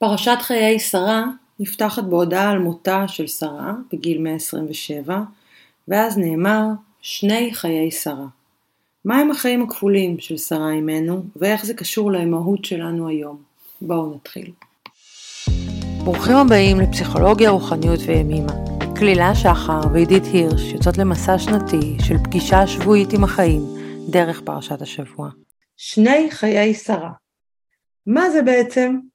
פרשת חיי שרה נפתחת בהודעה על מותה של שרה בגיל 127, ואז נאמר שני חיי שרה. מהם החיים הכפולים של שרה אימנו, ואיך זה קשור לאימהות שלנו היום? בואו נתחיל. ברוכים הבאים לפסיכולוגיה, רוחניות וימימה. כלילה שחר ועידית הירש יוצאות למסע שנתי של פגישה שבועית עם החיים דרך פרשת השבוע. שני חיי שרה. מה זה בעצם?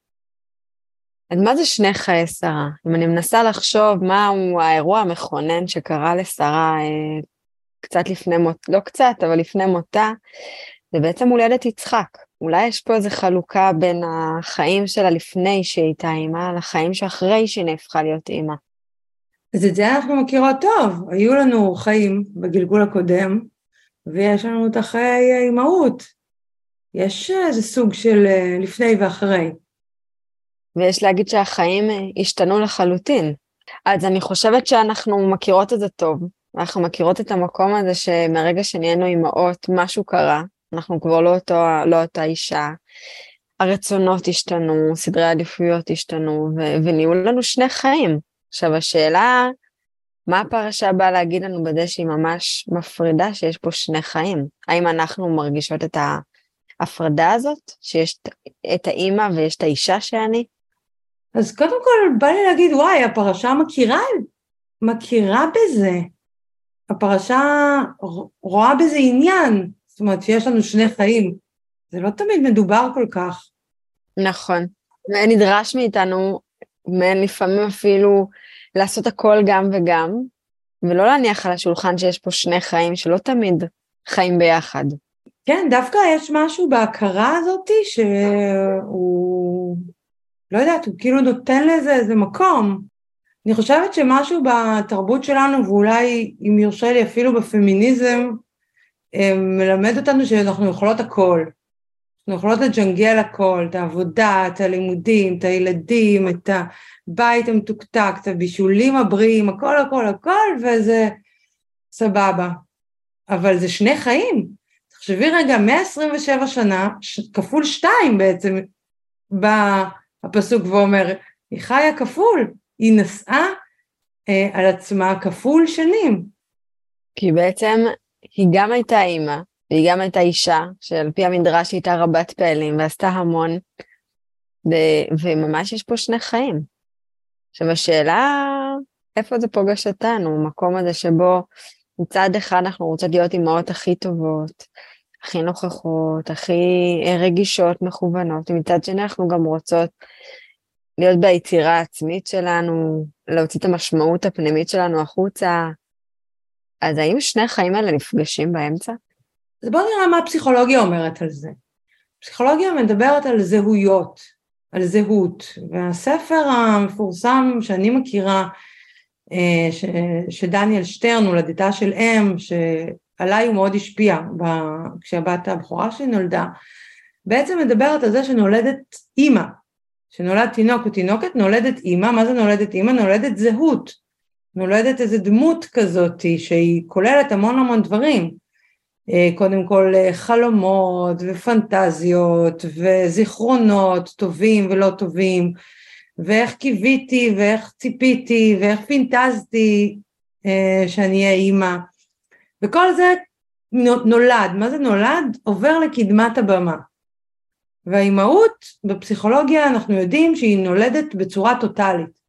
אז מה זה שני חיי שרה? אם אני מנסה לחשוב מהו האירוע המכונן שקרה לשרה אה, קצת לפני מות, לא קצת, אבל לפני מותה, זה בעצם הולדת יצחק. אולי יש פה איזו חלוקה בין החיים שלה לפני שהיא הייתה אימא, לחיים שאחרי שהיא נהפכה להיות אימא. אז את זה אנחנו מכירות טוב. היו לנו חיים בגלגול הקודם, ויש לנו את החיי האימהות. יש איזה סוג של אה, לפני ואחרי. ויש להגיד שהחיים אה, השתנו לחלוטין. אז אני חושבת שאנחנו מכירות את זה טוב, אנחנו מכירות את המקום הזה שמרגע שנהיינו אימהות, משהו קרה, אנחנו כבר לא, אותו, לא אותה אישה, הרצונות השתנו, סדרי העדיפויות השתנו, ו- ונהיו לנו שני חיים. עכשיו השאלה, מה הפרשה באה להגיד לנו בזה שהיא ממש מפרידה שיש פה שני חיים? האם אנחנו מרגישות את ההפרדה הזאת, שיש את האימא ויש את האישה שאני? אז קודם כל בא לי להגיד, וואי, הפרשה מכירה, מכירה בזה. הפרשה רואה בזה עניין, זאת אומרת שיש לנו שני חיים. זה לא תמיד מדובר כל כך. נכון. ונדרש מאיתנו, מעין לפעמים אפילו, לעשות הכל גם וגם, ולא להניח על השולחן שיש פה שני חיים שלא תמיד חיים ביחד. כן, דווקא יש משהו בהכרה הזאתי שהוא לא יודעת, הוא כאילו נותן לזה איזה מקום. אני חושבת שמשהו בתרבות שלנו, ואולי אם יורשה לי אפילו בפמיניזם, אה, מלמד אותנו שאנחנו יכולות הכל. אנחנו יכולות לג'נגל הכל, את העבודה, את הלימודים, את הילדים, את הבית המתוקתק, את הבישולים הבריאים, הכל הכל הכל, וזה סבבה. אבל זה שני חיים. תחשבי רגע, 127 שנה, כפול שתיים בעצם, הפסוק ואומר, היא חיה כפול, היא נשאה אה, על עצמה כפול שנים. כי בעצם היא גם הייתה אימא, והיא גם הייתה אישה, שעל פי המדרש היא הייתה רבת פעלים ועשתה המון, ו- וממש יש פה שני חיים. עכשיו השאלה, איפה זה פוגש אותנו, המקום הזה שבו מצד אחד אנחנו רוצות להיות אימהות הכי טובות, הכי נוכחות, הכי רגישות, מכוונות, ומצד שני אנחנו גם רוצות להיות ביצירה העצמית שלנו, להוציא את המשמעות הפנימית שלנו החוצה. אז האם שני החיים האלה נפגשים באמצע? אז בואו נראה מה הפסיכולוגיה אומרת על זה. פסיכולוגיה מדברת על זהויות, על זהות, והספר המפורסם שאני מכירה, אה, ש, שדניאל שטרן, הולדתה של אם, עליי הוא מאוד השפיע כשהבת הבכורה שלי נולדה, בעצם מדברת על זה שנולדת אימא, שנולד תינוק או תינוקת, נולדת אימא, מה זה נולדת אימא? נולדת זהות, נולדת איזה דמות כזאת שהיא כוללת המון המון דברים, אה, קודם כל אה, חלומות ופנטזיות וזיכרונות טובים ולא טובים, ואיך קיוויתי ואיך ציפיתי ואיך פינטזתי אה, שאני אהיה אימא. וכל זה נולד, מה זה נולד? עובר לקדמת הבמה. והאימהות בפסיכולוגיה אנחנו יודעים שהיא נולדת בצורה טוטאלית,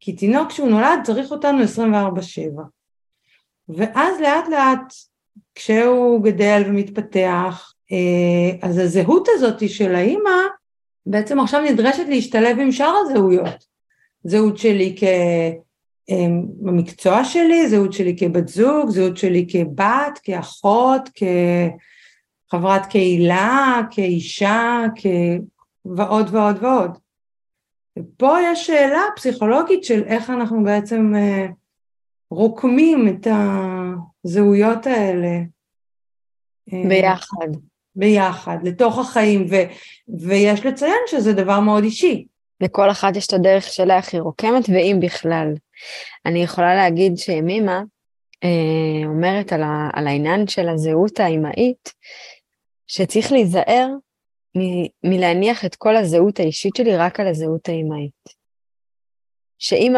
כי תינוק כשהוא נולד צריך אותנו 24/7. ואז לאט לאט כשהוא גדל ומתפתח, אה, אז הזהות הזאת של האימא בעצם עכשיו נדרשת להשתלב עם שאר הזהויות. זהות שלי כ... אמ, במקצוע שלי, זהות שלי כבת זוג, זהות שלי כבת, כאחות, כחברת קהילה, כאישה, כ... ועוד ועוד ועוד. ופה יש שאלה פסיכולוגית של איך אנחנו בעצם אה, רוקמים את הזהויות האלה. אה, ביחד. ביחד, לתוך החיים, ו, ויש לציין שזה דבר מאוד אישי. לכל אחת יש את הדרך שלה היא רוקמת, ואם בכלל. אני יכולה להגיד שמימה אה, אומרת על, ה, על העניין של הזהות האימהית, שצריך להיזהר מ- מלהניח את כל הזהות האישית שלי רק על הזהות האימהית. שאם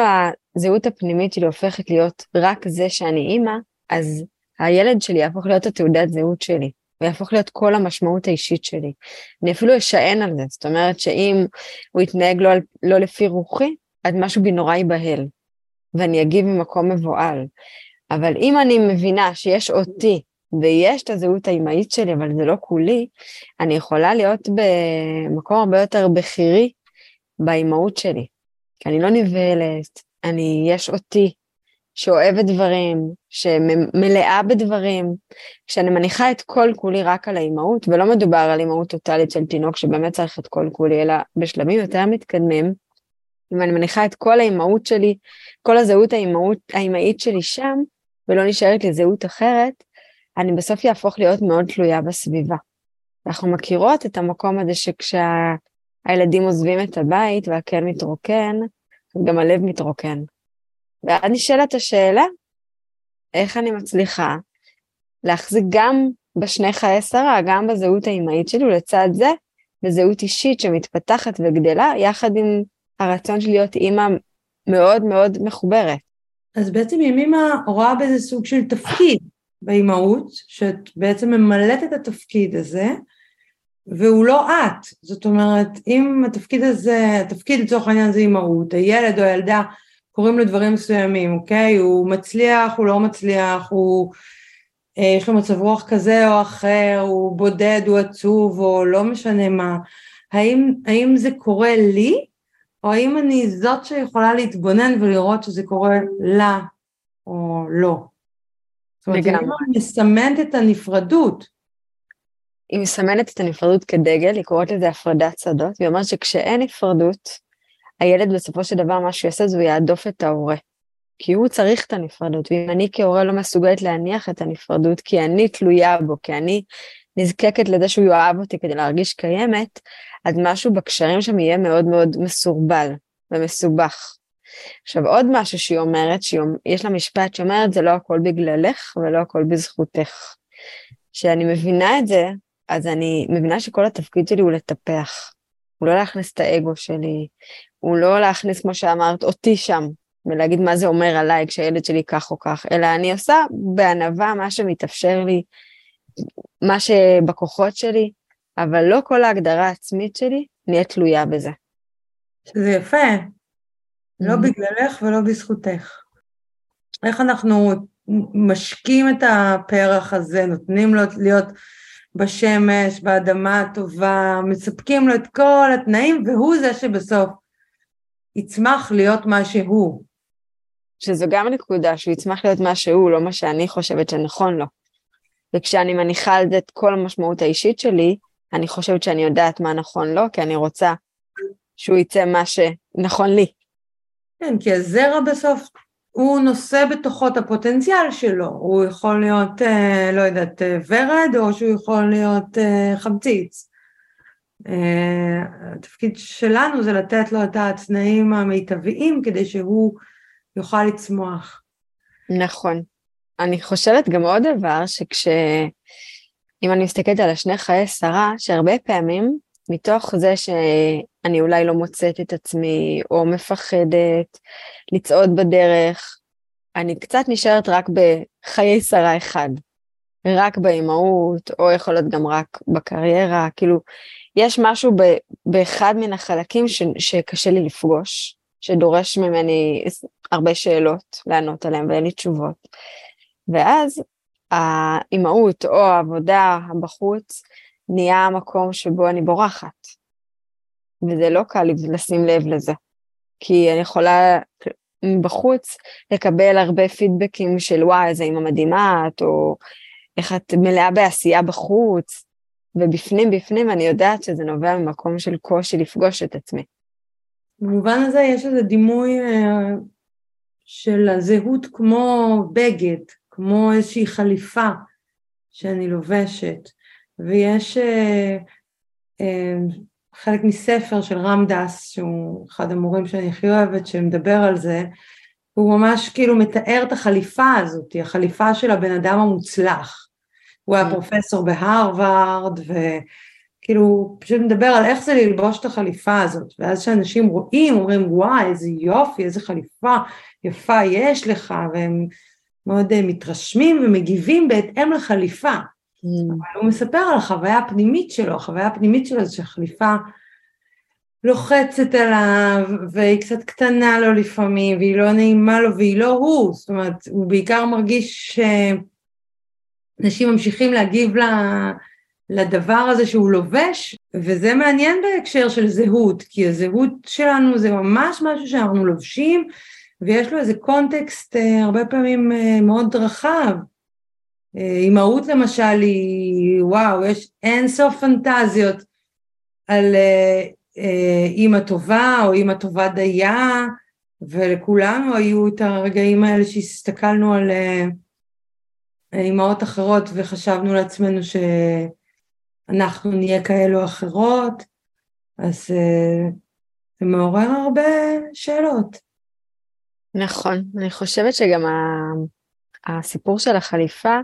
הזהות הפנימית שלי הופכת להיות רק זה שאני אימא, אז הילד שלי יהפוך להיות התעודת זהות שלי, ויהפוך להיות כל המשמעות האישית שלי. אני אפילו אשען על זה, זאת אומרת שאם הוא יתנהג לא, לא לפי רוחי, אז משהו בי נורא ייבהל, ואני אגיב ממקום מבוהל. אבל אם אני מבינה שיש אותי ויש את הזהות האימהית שלי, אבל זה לא כולי, אני יכולה להיות במקום הרבה יותר בכירי באימהות שלי. כי אני לא נבהלת, אני, יש אותי, שאוהבת דברים, שמלאה בדברים, כשאני מניחה את כל כולי רק על האימהות, ולא מדובר על אימהות טוטאלית של תינוק שבאמת צריך את כל כולי, אלא בשלבים יותר מתקדמים, אם אני מניחה את כל האימהות שלי, כל הזהות האימהות, האימהית שלי שם, ולא נשארת לי זהות אחרת, אני בסוף יהפוך להיות מאוד תלויה בסביבה. אנחנו מכירות את המקום הזה שכשהילדים עוזבים את הבית והקל מתרוקן, גם הלב מתרוקן. ואז נשאלת השאלה, איך אני מצליחה להחזיק גם בשני חיי שרה, גם בזהות האימהית שלי, ולצד זה, בזהות אישית שמתפתחת וגדלה, יחד עם הרצון של להיות אימא מאוד מאוד מחוברת. אז בעצם ימימה רואה באיזה סוג של תפקיד באימהות, שאת בעצם ממלאת את התפקיד הזה, והוא לא את. זאת אומרת, אם התפקיד הזה, התפקיד לצורך העניין זה אימהות, הילד או הילדה קוראים לו דברים מסוימים, אוקיי? הוא מצליח, הוא לא מצליח, הוא... אה, יש לו מצב רוח כזה או אחר, הוא בודד, הוא עצוב, או לא משנה מה. האם, האם זה קורה לי, או האם אני זאת שיכולה להתבונן ולראות שזה קורה לה, או לא? זאת אומרת, לגמרי. היא מסמנת את הנפרדות. היא מסמנת את הנפרדות כדגל, היא קוראת לזה הפרדת שדות, והיא אומרת שכשאין נפרדות, הילד בסופו של דבר מה שהוא יעשה זה הוא יעדוף את ההורה. כי הוא צריך את הנפרדות, ואם אני כהורה לא מסוגלת להניח את הנפרדות, כי אני תלויה בו, כי אני נזקקת לזה שהוא יאהב אותי כדי להרגיש קיימת, אז משהו בקשרים שם יהיה מאוד מאוד מסורבל ומסובך. עכשיו עוד משהו שהיא אומרת, שיש לה משפט שאומרת זה לא הכל בגללך ולא הכל בזכותך. כשאני מבינה את זה, אז אני מבינה שכל התפקיד שלי הוא לטפח. הוא לא להכניס את האגו שלי, הוא לא להכניס, כמו שאמרת, אותי שם, ולהגיד מה זה אומר עליי כשהילד שלי כך או כך, אלא אני עושה בענווה מה שמתאפשר לי, מה שבכוחות שלי, אבל לא כל ההגדרה העצמית שלי נהיה תלויה בזה. שזה יפה, לא mm-hmm. בגללך ולא בזכותך. איך אנחנו משקים את הפרח הזה, נותנים לו להיות בשמש, באדמה הטובה, מספקים לו את כל התנאים, והוא זה שבסוף יצמח להיות מה שהוא. שזו גם נקודה, שהוא יצמח להיות מה שהוא, לא מה שאני חושבת שנכון לו. וכשאני מניחה על זה את כל המשמעות האישית שלי, אני חושבת שאני יודעת מה נכון לו, כי אני רוצה שהוא יצא מה שנכון לי. כן, כי הזרע בסוף, הוא נושא בתוכו את הפוטנציאל שלו, הוא יכול להיות, אה, לא יודעת, אה, ורד, או שהוא יכול להיות אה, חמציץ. התפקיד שלנו זה לתת לו את התנאים המיטביים כדי שהוא יוכל לצמוח. נכון. אני חושבת גם עוד דבר, שכש... אם אני מסתכלת על השני חיי שרה, שהרבה פעמים, מתוך זה שאני אולי לא מוצאת את עצמי, או מפחדת לצעוד בדרך, אני קצת נשארת רק בחיי שרה אחד. רק באימהות, או יכול להיות גם רק בקריירה, כאילו, יש משהו ב, באחד מן החלקים ש, שקשה לי לפגוש, שדורש ממני הרבה שאלות לענות עליהן ואין לי תשובות. ואז האימהות או העבודה בחוץ נהיה המקום שבו אני בורחת. וזה לא קל לשים לב לזה. כי אני יכולה בחוץ לקבל הרבה פידבקים של וואי, איזה אימא מדהימה את, או איך את מלאה בעשייה בחוץ, ובפנים בפנים אני יודעת שזה נובע ממקום של קושי לפגוש את עצמי. במובן הזה יש איזה דימוי אה, של הזהות כמו בגד, כמו איזושהי חליפה שאני לובשת, ויש אה, אה, חלק מספר של רם דס, שהוא אחד המורים שאני הכי אוהבת, שמדבר על זה, הוא ממש כאילו מתאר את החליפה הזאת, החליפה של הבן אדם המוצלח. הוא היה mm. פרופסור בהרווארד, כאילו, פשוט מדבר על איך זה ללבוש את החליפה הזאת, ואז כשאנשים רואים, אומרים, וואי, איזה יופי, איזה חליפה יפה יש לך, והם מאוד uh, מתרשמים ומגיבים בהתאם לחליפה. Mm. אבל הוא מספר על החוויה הפנימית שלו, החוויה הפנימית שלו זה שהחליפה לוחצת עליו, והיא קצת קטנה לו לפעמים, והיא לא נעימה לו, והיא לא הוא, זאת אומרת, הוא בעיקר מרגיש שאנשים ממשיכים להגיב לדבר הזה שהוא לובש, וזה מעניין בהקשר של זהות, כי הזהות שלנו זה ממש משהו שאנחנו לובשים, ויש לו איזה קונטקסט אה, הרבה פעמים אה, מאוד רחב. אה, אימהות למשל היא, וואו, יש אין סוף פנטזיות על אימא טובה או אימא טובה דייה, ולכולנו היו את הרגעים האלה שהסתכלנו על אימהות אחרות וחשבנו לעצמנו שאנחנו נהיה כאלו אחרות, אז זה מעורר הרבה שאלות. נכון, אני חושבת שגם הסיפור של החליפה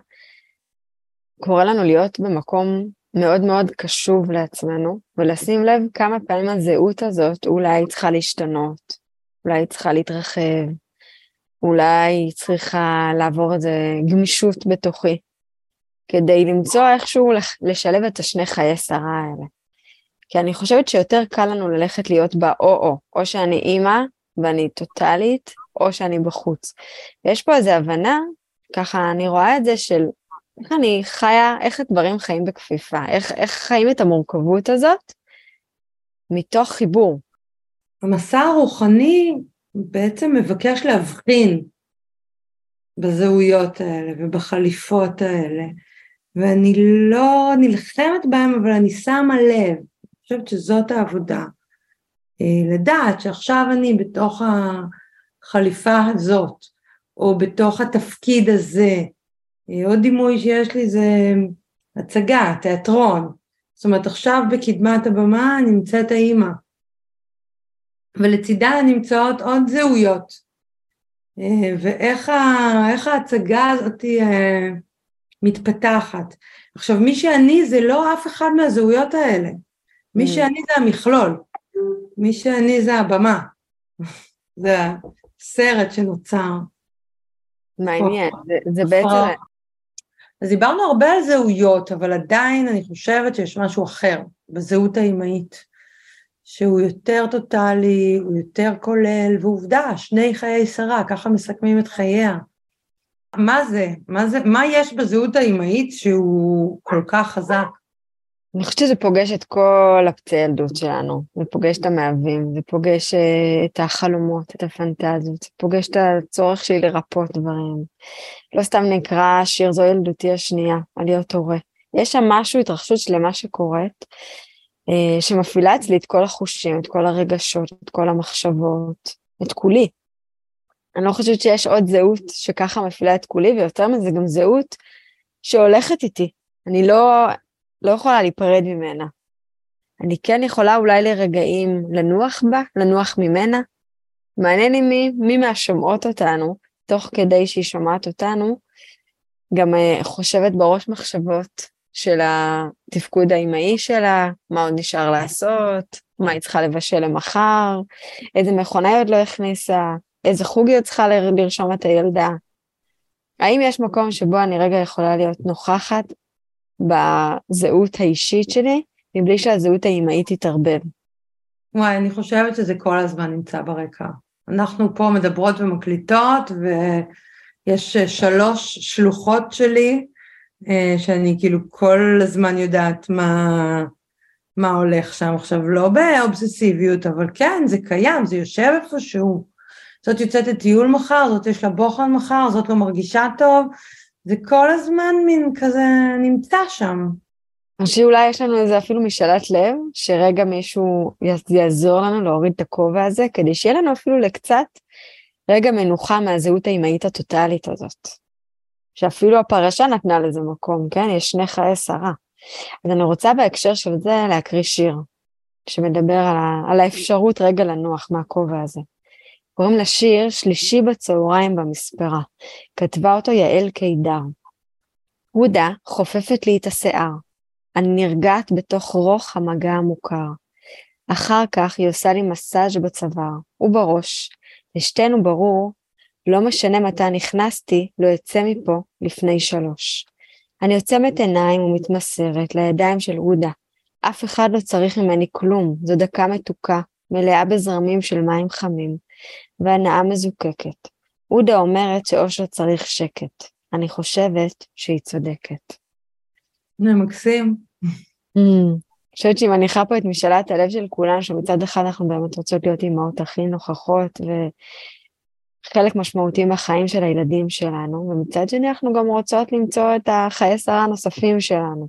קורא לנו להיות במקום מאוד מאוד קשוב לעצמנו, ולשים לב כמה פעמים הזהות הזאת אולי צריכה להשתנות, אולי צריכה להתרחב, אולי צריכה לעבור איזה גמישות בתוכי, כדי למצוא איכשהו לשלב את השני חיי שרה האלה. כי אני חושבת שיותר קל לנו ללכת להיות באו-או, או שאני אימא ואני טוטאלית, או שאני בחוץ. ויש פה איזו הבנה, ככה אני רואה את זה של איך אני חיה, איך הדברים חיים בכפיפה, איך, איך חיים את המורכבות הזאת מתוך חיבור. המסע הרוחני בעצם מבקש להבחין בזהויות האלה ובחליפות האלה, ואני לא נלחמת בהם, אבל אני שמה לב, אני חושבת שזאת העבודה. אה, לדעת שעכשיו אני בתוך החליפה הזאת, או בתוך התפקיד הזה, אה, עוד דימוי שיש לי זה הצגה, תיאטרון. זאת אומרת, עכשיו בקדמת הבמה נמצאת האימא, ולצידה נמצאות עוד זהויות. אה, ואיך ההצגה הזאת מתפתחת. עכשיו, מי שאני זה לא אף אחד מהזהויות האלה. מי mm. שאני זה המכלול. מי שאני זה הבמה. זה הסרט שנוצר. מעניין, זה, זה בעצם... אז דיברנו הרבה על זהויות, אבל עדיין אני חושבת שיש משהו אחר בזהות האימהית, שהוא יותר טוטאלי, הוא יותר כולל, ועובדה, שני חיי שרה, ככה מסכמים את חייה. מה זה? מה זה? מה יש בזהות האימהית שהוא כל כך חזק? אני חושבת שזה פוגש את כל הפצעי ילדות שלנו, זה פוגש את המאהבים, זה פוגש אה, את החלומות, את הפנטזיות, זה פוגש את הצורך שלי לרפות דברים. לא סתם נקרא שיר זו ילדותי השנייה, על להיות הורה. יש שם משהו, התרחשות שלמה שקורית, שמפעילה אצלי את כל החושים, את כל הרגשות, את כל המחשבות, את כולי. אני לא חושבת שיש עוד זהות שככה מפעילה את כולי, ויותר מזה גם זהות שהולכת איתי. אני לא, לא יכולה להיפרד ממנה. אני כן יכולה אולי לרגעים לנוח בה, לנוח ממנה. מעניין אם מי, מי מהשומעות אותנו, תוך כדי שהיא שומעת אותנו, גם uh, חושבת בראש מחשבות של התפקוד האימהי שלה, מה עוד נשאר לעשות, מה היא צריכה לבשל למחר, איזה מכונה היא עוד לא הכניסה, איזה חוג היא עוד צריכה לרשום את הילדה. האם יש מקום שבו אני רגע יכולה להיות נוכחת בזהות האישית שלי, מבלי שהזהות האימהית תתערבב. וואי, אני חושבת שזה כל הזמן נמצא ברקע. אנחנו פה מדברות ומקליטות, ויש שלוש שלוחות שלי, אה, שאני כאילו כל הזמן יודעת מה, מה הולך שם עכשיו, לא באובססיביות, אבל כן, זה קיים, זה יושב איפשהו. זאת יוצאת לטיול מחר, זאת יש לה בוחן מחר, זאת לא מרגישה טוב, זה כל הזמן מין כזה נמצא שם. אני חושבת שאולי יש לנו איזה אפילו משאלת לב, שרגע מישהו יעזור לנו להוריד את הכובע הזה, כדי שיהיה לנו אפילו לקצת רגע מנוחה מהזהות האימהית הטוטאלית הזאת. שאפילו הפרשה נתנה לזה מקום, כן? יש שני חיי שרה. אז אני רוצה בהקשר של זה להקריא שיר, שמדבר על, ה, על האפשרות רגע לנוח מהכובע הזה. קוראים לשיר שלישי בצהריים במספרה. כתבה אותו יעל קידר. הודה חופפת לי את השיער. אני נרגעת בתוך רוך המגע המוכר. אחר כך היא עושה לי מסאז' בצוואר ובראש. לשתינו ברור, לא משנה מתי נכנסתי, לא אצא מפה לפני שלוש. אני עוצמת עיניים ומתמסרת לידיים של עודה. אף אחד לא צריך ממני כלום, זו דקה מתוקה, מלאה בזרמים של מים חמים, והנאה מזוקקת. עודה אומרת שאושר צריך שקט. אני חושבת שהיא צודקת. זה מקסים. אני חושבת שהיא מניחה פה את משאלת הלב של כולנו, שמצד אחד אנחנו באמת רוצות להיות אימהות הכי נוכחות וחלק משמעותי מהחיים של הילדים שלנו, ומצד שני אנחנו גם רוצות למצוא את החיי שרה הנוספים שלנו.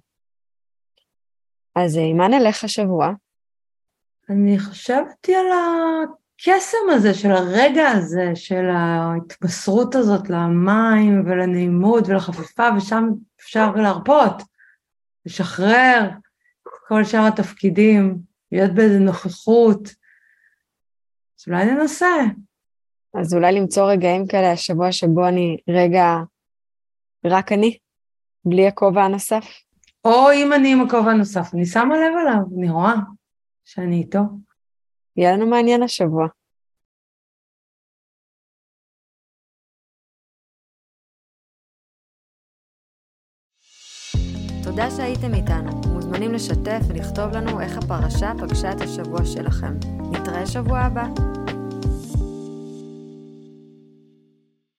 אז אה, מה נלך השבוע? אני חשבתי על הקסם הזה, של הרגע הזה, של ההתמסרות הזאת למים ולנעימות ולחפיפה, ושם אפשר להרפות, לשחרר כל שאר התפקידים, להיות באיזה נוכחות. אז אולי ננסה. אז אולי למצוא רגעים כאלה השבוע שבו אני רגע, רק אני, בלי הכובע הנוסף. או אם אני עם הכובע הנוסף, אני שמה לב עליו, אני רואה שאני איתו. יהיה לנו מעניין השבוע. תודה שהייתם איתנו. מוזמנים לשתף ולכתוב לנו איך הפרשה פגשה את השבוע שלכם. נתראה שבוע הבא.